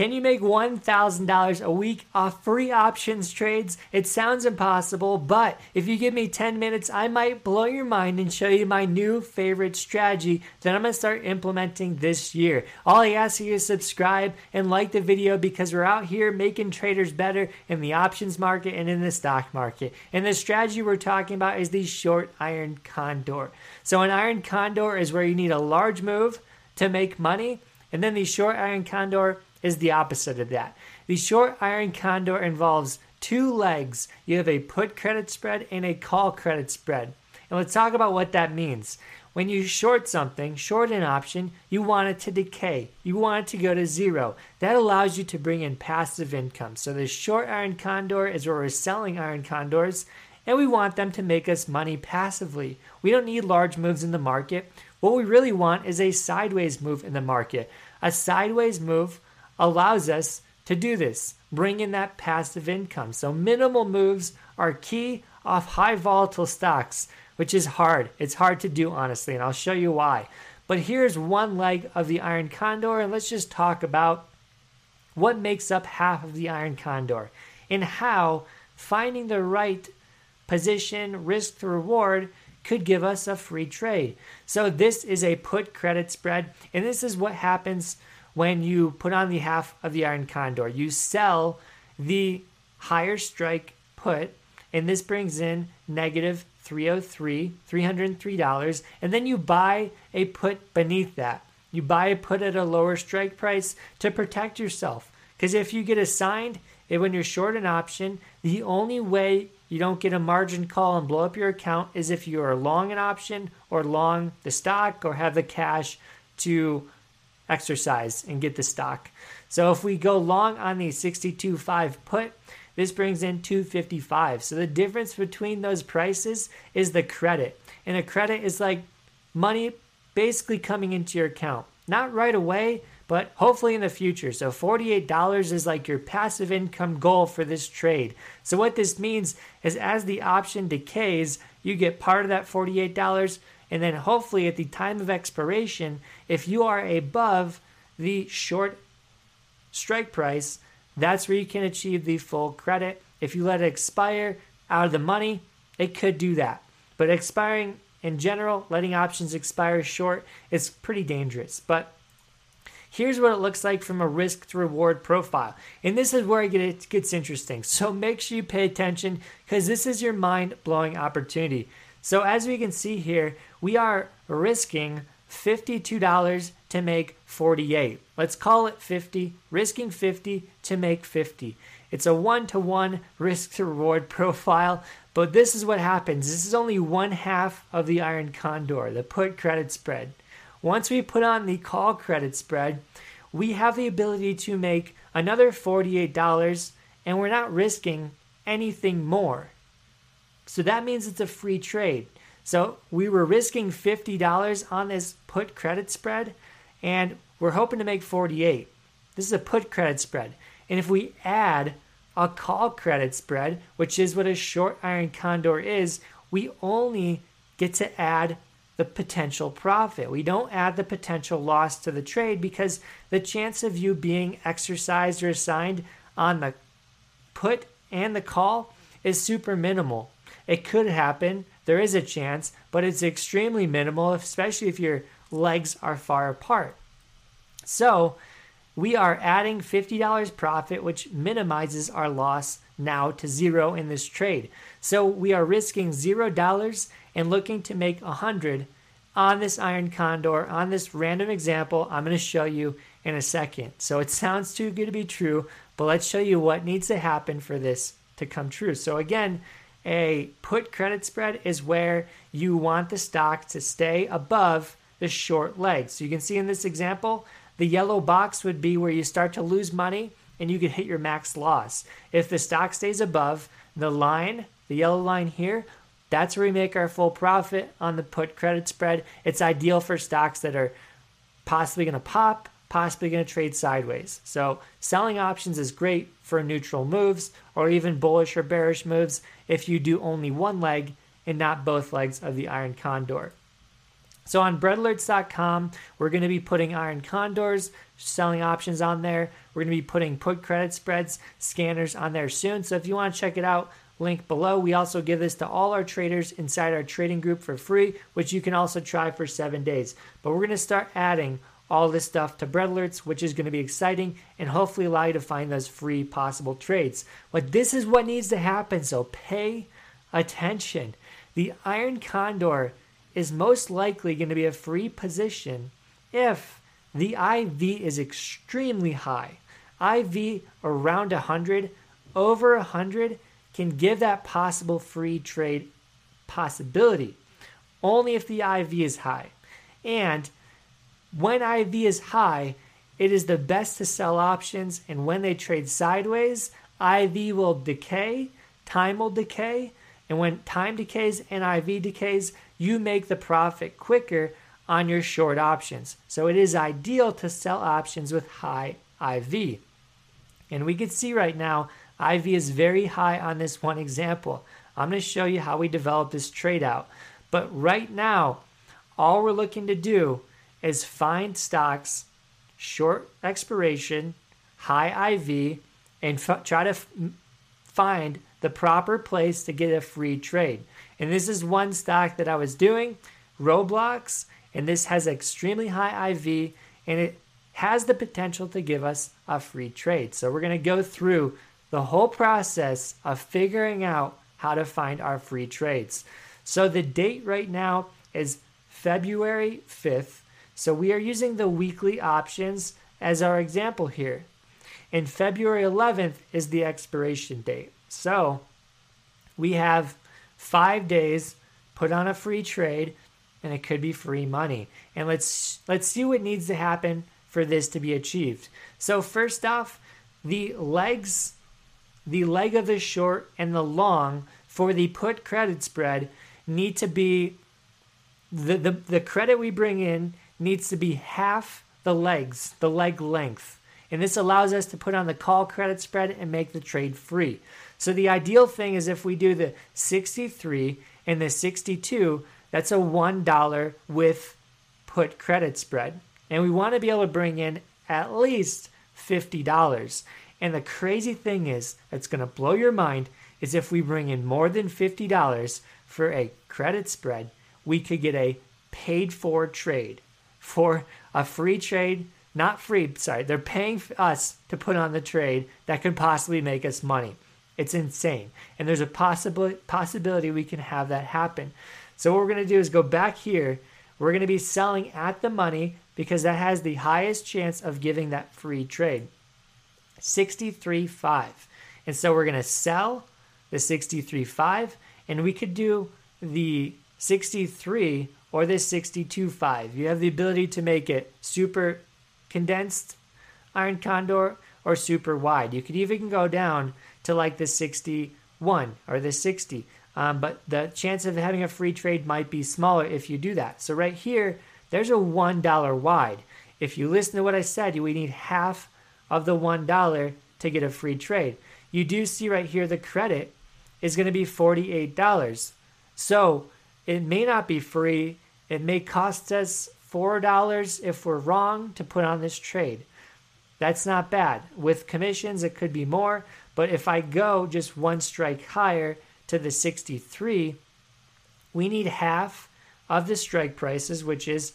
Can you make $1,000 a week off free options trades? It sounds impossible, but if you give me 10 minutes, I might blow your mind and show you my new favorite strategy that I'm going to start implementing this year. All I ask you is subscribe and like the video because we're out here making traders better in the options market and in the stock market. And the strategy we're talking about is the short iron condor. So, an iron condor is where you need a large move to make money, and then the short iron condor is the opposite of that. The short iron condor involves two legs. You have a put credit spread and a call credit spread. And let's talk about what that means. When you short something, short an option, you want it to decay. You want it to go to zero. That allows you to bring in passive income. So the short iron condor is where we're selling iron condors and we want them to make us money passively. We don't need large moves in the market. What we really want is a sideways move in the market. A sideways move allows us to do this, bring in that passive income. So, minimal moves are key off high volatile stocks, which is hard. It's hard to do, honestly, and I'll show you why. But here's one leg of the iron condor, and let's just talk about what makes up half of the iron condor and how finding the right position, risk to reward could give us a free trade. So, this is a put credit spread, and this is what happens when you put on the half of the iron condor. You sell the higher strike put, and this brings in negative 303 $303, and then you buy a put beneath that. You buy a put at a lower strike price to protect yourself. Because if you get assigned, eh, when you're short an option, the only way you don't get a margin call and blow up your account is if you are long an option or long the stock or have the cash to exercise and get the stock. So if we go long on the 62.5 put, this brings in 255. So the difference between those prices is the credit. And a credit is like money basically coming into your account. Not right away, but hopefully in the future. So $48 is like your passive income goal for this trade. So what this means is as the option decays, you get part of that $48 and then hopefully at the time of expiration, if you are above the short strike price, that's where you can achieve the full credit. If you let it expire out of the money, it could do that. But expiring in general, letting options expire short is pretty dangerous. But here's what it looks like from a risk to reward profile. And this is where it gets interesting. So make sure you pay attention because this is your mind blowing opportunity. So as we can see here, we are risking $52 to make 48. Let's call it 50, risking 50 to make 50. It's a one to one risk to reward profile, but this is what happens. This is only one half of the iron condor, the put credit spread. Once we put on the call credit spread, we have the ability to make another $48 and we're not risking anything more. So that means it's a free trade. So we were risking $50 on this put credit spread, and we're hoping to make 48. This is a put credit spread. And if we add a call credit spread, which is what a short iron condor is, we only get to add the potential profit. We don't add the potential loss to the trade because the chance of you being exercised or assigned on the put and the call is super minimal. It could happen. There is a chance, but it's extremely minimal, especially if your legs are far apart. So, we are adding $50 profit, which minimizes our loss now to zero in this trade. So, we are risking $0 and looking to make 100 on this iron condor, on this random example I'm going to show you in a second. So, it sounds too good to be true, but let's show you what needs to happen for this to come true. So, again, a put credit spread is where you want the stock to stay above the short leg. So you can see in this example, the yellow box would be where you start to lose money and you could hit your max loss. If the stock stays above the line, the yellow line here, that's where we make our full profit on the put credit spread. It's ideal for stocks that are possibly going to pop, possibly going to trade sideways. So selling options is great for neutral moves or even bullish or bearish moves if you do only one leg and not both legs of the iron condor. So on breadalerts.com, we're going to be putting iron condors, selling options on there. We're going to be putting put credit spreads, scanners on there soon. So if you want to check it out, link below. We also give this to all our traders inside our trading group for free, which you can also try for seven days. But we're going to start adding all this stuff to bread alerts, which is going to be exciting and hopefully allow you to find those free possible trades. But this is what needs to happen, so pay attention. The Iron Condor is most likely going to be a free position if the IV is extremely high. IV around 100, over 100 can give that possible free trade possibility only if the IV is high. And when IV is high, it is the best to sell options, and when they trade sideways, IV will decay, time will decay, and when time decays and IV decays, you make the profit quicker on your short options. So it is ideal to sell options with high IV. And we can see right now, IV is very high on this one example. I'm going to show you how we develop this trade out. But right now, all we're looking to do is find stocks, short expiration, high IV, and f- try to f- find the proper place to get a free trade. And this is one stock that I was doing, Roblox, and this has extremely high IV and it has the potential to give us a free trade. So we're going to go through the whole process of figuring out how to find our free trades. So the date right now is February 5th. So we are using the weekly options as our example here. And February 11th is the expiration date. So we have five days, put on a free trade, and it could be free money. And let's let's see what needs to happen for this to be achieved. So first off, the legs, the leg of the short and the long for the put credit spread need to be the, the, the credit we bring in needs to be half the legs, the leg length. And this allows us to put on the call credit spread and make the trade free. So the ideal thing is if we do the 63 and the 62, that's a $1 with put credit spread. And we want to be able to bring in at least $50. And the crazy thing is, that's going to blow your mind, is if we bring in more than $50 for a credit spread, we could get a paid for trade. For a free trade, not free, sorry, they're paying us to put on the trade that could possibly make us money. It's insane. And there's a possible possibility we can have that happen. So what we're going to do is go back here. We're going to be selling at the money because that has the highest chance of giving that free trade. 63.5. And so we're going to sell the 63.5 and we could do the 63 or the 62.5. You have the ability to make it super condensed iron condor or super wide. You could even go down to like the 61 or the 60. Um, but the chance of having a free trade might be smaller if you do that. So right here, there's a $1 wide. If you listen to what I said, we need half of the $1 to get a free trade. You do see right here the credit is going to be $48. So it may not be free. It may cost us $4 if we're wrong to put on this trade. That's not bad. With commissions, it could be more. But if I go just one strike higher to the 63, we need half of the strike prices, which is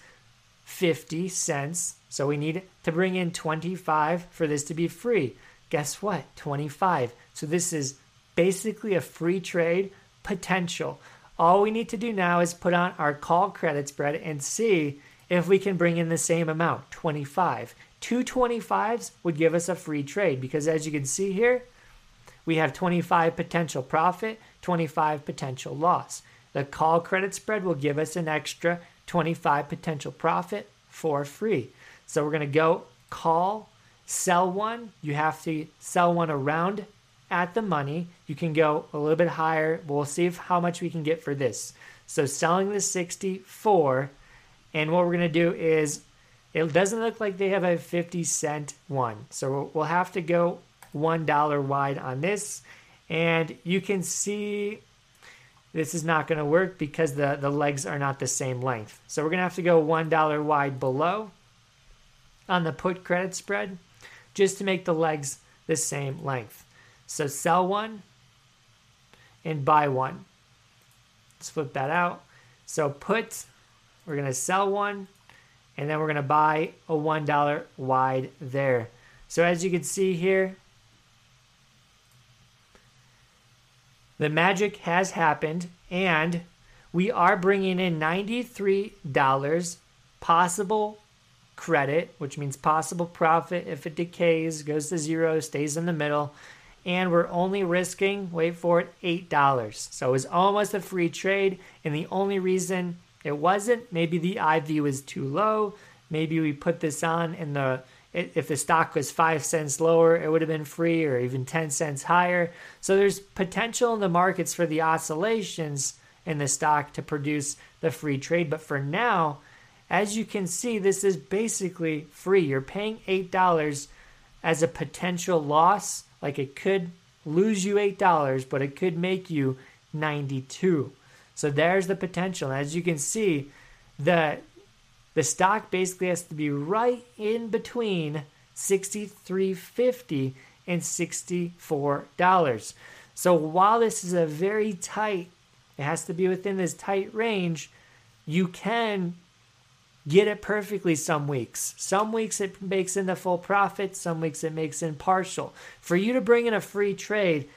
50 cents. So we need to bring in 25 for this to be free. Guess what? 25. So this is basically a free trade potential. All we need to do now is put on our call credit spread and see if we can bring in the same amount 25. Two 25s would give us a free trade because as you can see here, we have 25 potential profit, 25 potential loss. The call credit spread will give us an extra 25 potential profit for free. So we're going to go call, sell one. You have to sell one around at the money. You can go a little bit higher. We'll see if, how much we can get for this. So selling the 64, and what we're going to do is it doesn't look like they have a 50 cent one. So we'll have to go $1 wide on this. And you can see this is not going to work because the, the legs are not the same length. So we're going to have to go $1 wide below on the put credit spread just to make the legs the same length. So sell one and buy one. Let's flip that out. So put, we're going to sell one and then we're going to buy a $1 wide there. So as you can see here, The magic has happened, and we are bringing in $93 possible credit, which means possible profit if it decays, goes to zero, stays in the middle. And we're only risking, wait for it, $8. So it was almost a free trade. And the only reason it wasn't, maybe the IV was too low. Maybe we put this on in the if the stock was five cents lower, it would have been free or even 10 cents higher. So there's potential in the markets for the oscillations in the stock to produce the free trade. But for now, as you can see, this is basically free. You're paying $8 as a potential loss. Like it could lose you $8, but it could make you 92. So there's the potential. As you can see, the the stock basically has to be right in between 63.50 and $64. So while this is a very tight, it has to be within this tight range, you can get it perfectly some weeks. Some weeks it makes in the full profit, some weeks it makes in partial. For you to bring in a free trade,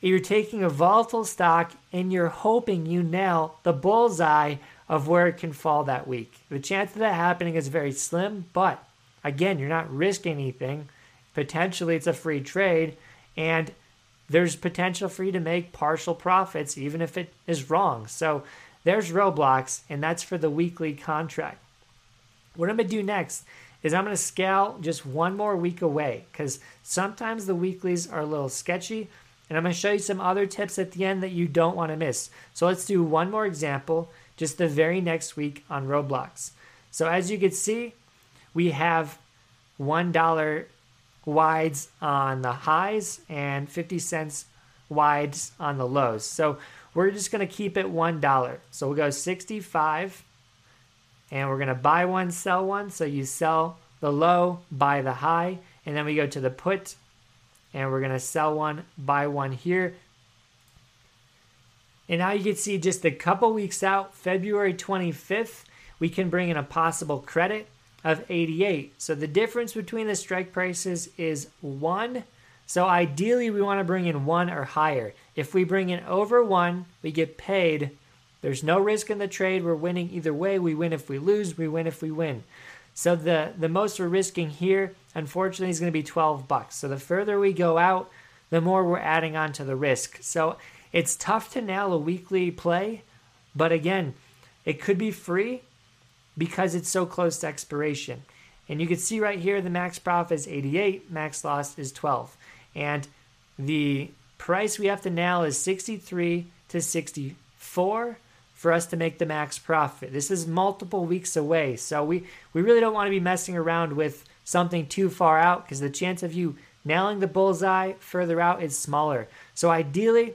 you're taking a volatile stock and you're hoping you nail the bullseye of where it can fall that week. The chance of that happening is very slim, but again, you're not risking anything. Potentially, it's a free trade, and there's potential for you to make partial profits even if it is wrong. So there's Roblox, and that's for the weekly contract. What I'm going to do next is I'm going to scale just one more week away because sometimes the weeklies are a little sketchy. And I'm going to show you some other tips at the end that you don't want to miss. So let's do one more example just the very next week on Roblox. So as you can see, we have $1 wides on the highs and 50 cents wides on the lows. So we're just going to keep it $1. So we'll go 65 and we're going to buy one, sell one. So you sell the low, buy the high, and then we go to the put and we're going to sell one, buy one here. And now you can see just a couple weeks out, February 25th, we can bring in a possible credit of 88. So the difference between the strike prices is one. So ideally, we want to bring in one or higher. If we bring in over one, we get paid. There's no risk in the trade. We're winning either way. We win if we lose, we win if we win. So the, the most we're risking here, unfortunately, is going to be 12 bucks. So the further we go out, the more we're adding on to the risk. So it's tough to nail a weekly play, but again, it could be free because it's so close to expiration. And you can see right here the max profit is 88, max loss is 12. And the price we have to nail is 63 to 64 for us to make the max profit. This is multiple weeks away. So we, we really don't want to be messing around with something too far out because the chance of you nailing the bullseye further out is smaller. So ideally,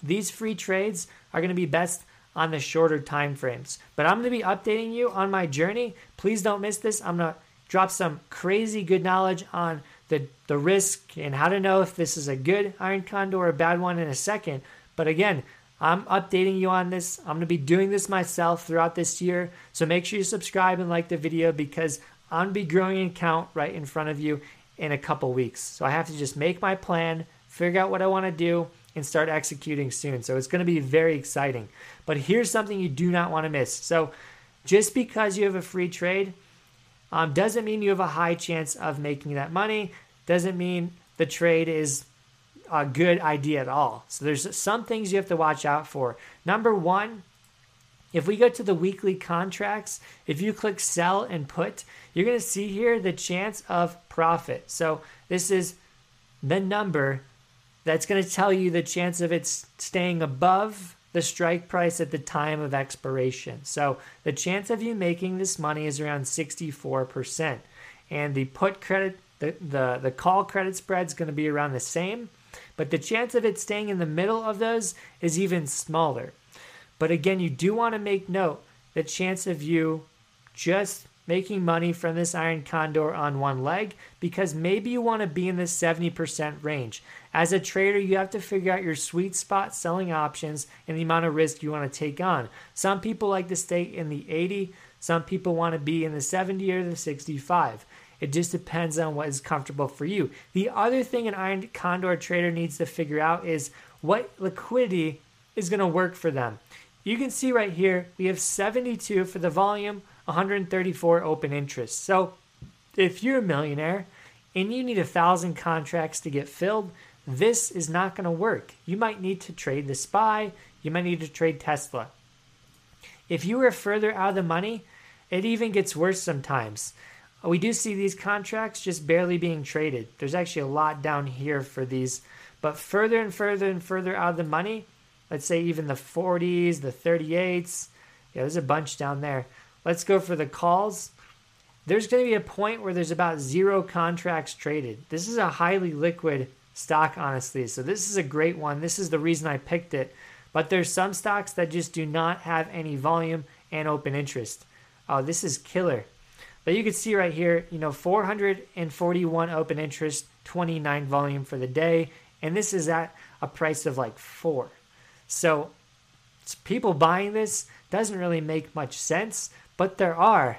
these free trades are going to be best on the shorter time frames. But I'm going to be updating you on my journey. Please don't miss this. I'm going to drop some crazy good knowledge on the, the risk and how to know if this is a good iron condor or a bad one in a second. But again, I'm updating you on this. I'm going to be doing this myself throughout this year. So make sure you subscribe and like the video because I'm going to be growing an account right in front of you in a couple weeks. So I have to just make my plan, figure out what I want to do, and start executing soon. So it's going to be very exciting. But here's something you do not want to miss. So just because you have a free trade um, doesn't mean you have a high chance of making that money, doesn't mean the trade is a good idea at all. So there's some things you have to watch out for. Number one, if we go to the weekly contracts, if you click sell and put, you're going to see here the chance of profit. So this is the number that's going to tell you the chance of it staying above the strike price at the time of expiration. So the chance of you making this money is around 64%. And the put credit, the, the, the call credit spread is going to be around the same, but the chance of it staying in the middle of those is even smaller. But again, you do want to make note the chance of you just making money from this iron condor on one leg because maybe you want to be in the 70% range. As a trader, you have to figure out your sweet spot selling options and the amount of risk you want to take on. Some people like to stay in the 80, some people want to be in the 70 or the 65. It just depends on what is comfortable for you. The other thing an iron condor trader needs to figure out is what liquidity is going to work for them. You can see right here, we have 72 for the volume, 134 open interest. So if you're a millionaire and you need a thousand contracts to get filled, this is not going to work. You might need to trade the SPY, you might need to trade Tesla. If you are further out of the money, it even gets worse sometimes. Uh, we do see these contracts just barely being traded. There's actually a lot down here for these, but further and further and further out of the money, let's say even the 40s, the 38s, yeah, there's a bunch down there. Let's go for the calls. There's going to be a point where there's about zero contracts traded. This is a highly liquid stock, honestly. So this is a great one. This is the reason I picked it. But there's some stocks that just do not have any volume and open interest. Oh, this is killer. But you can see right here, you know, 441 open interest, 29 volume for the day. And this is at a price of like four. So people buying this doesn't really make much sense but there are.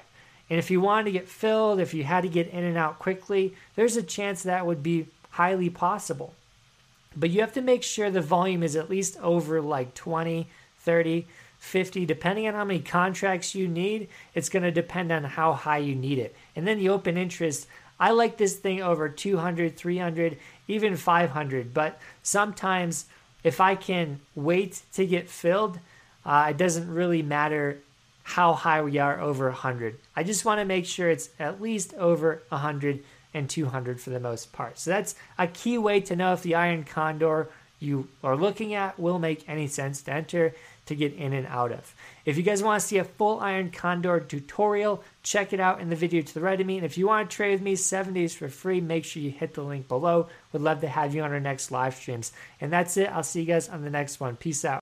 And if you wanted to get filled, if you had to get in and out quickly, there's a chance that would be highly possible. But you have to make sure the volume is at least over like 20, 30, 50, depending on how many contracts you need. It's going to depend on how high you need it. And then the open interest, I like this thing over 200, 300, even 500. But sometimes if I can wait to get filled, uh, it doesn't really matter how high we are over 100. I just want to make sure it's at least over 100 and 200 for the most part. So that's a key way to know if the iron condor you are looking at will make any sense to enter to get in and out of. If you guys want to see a full iron condor tutorial, check it out in the video to the right of me. And if you want to trade with me seven days for free, make sure you hit the link below. Would love to have you on our next live streams. And that's it. I'll see you guys on the next one. Peace out.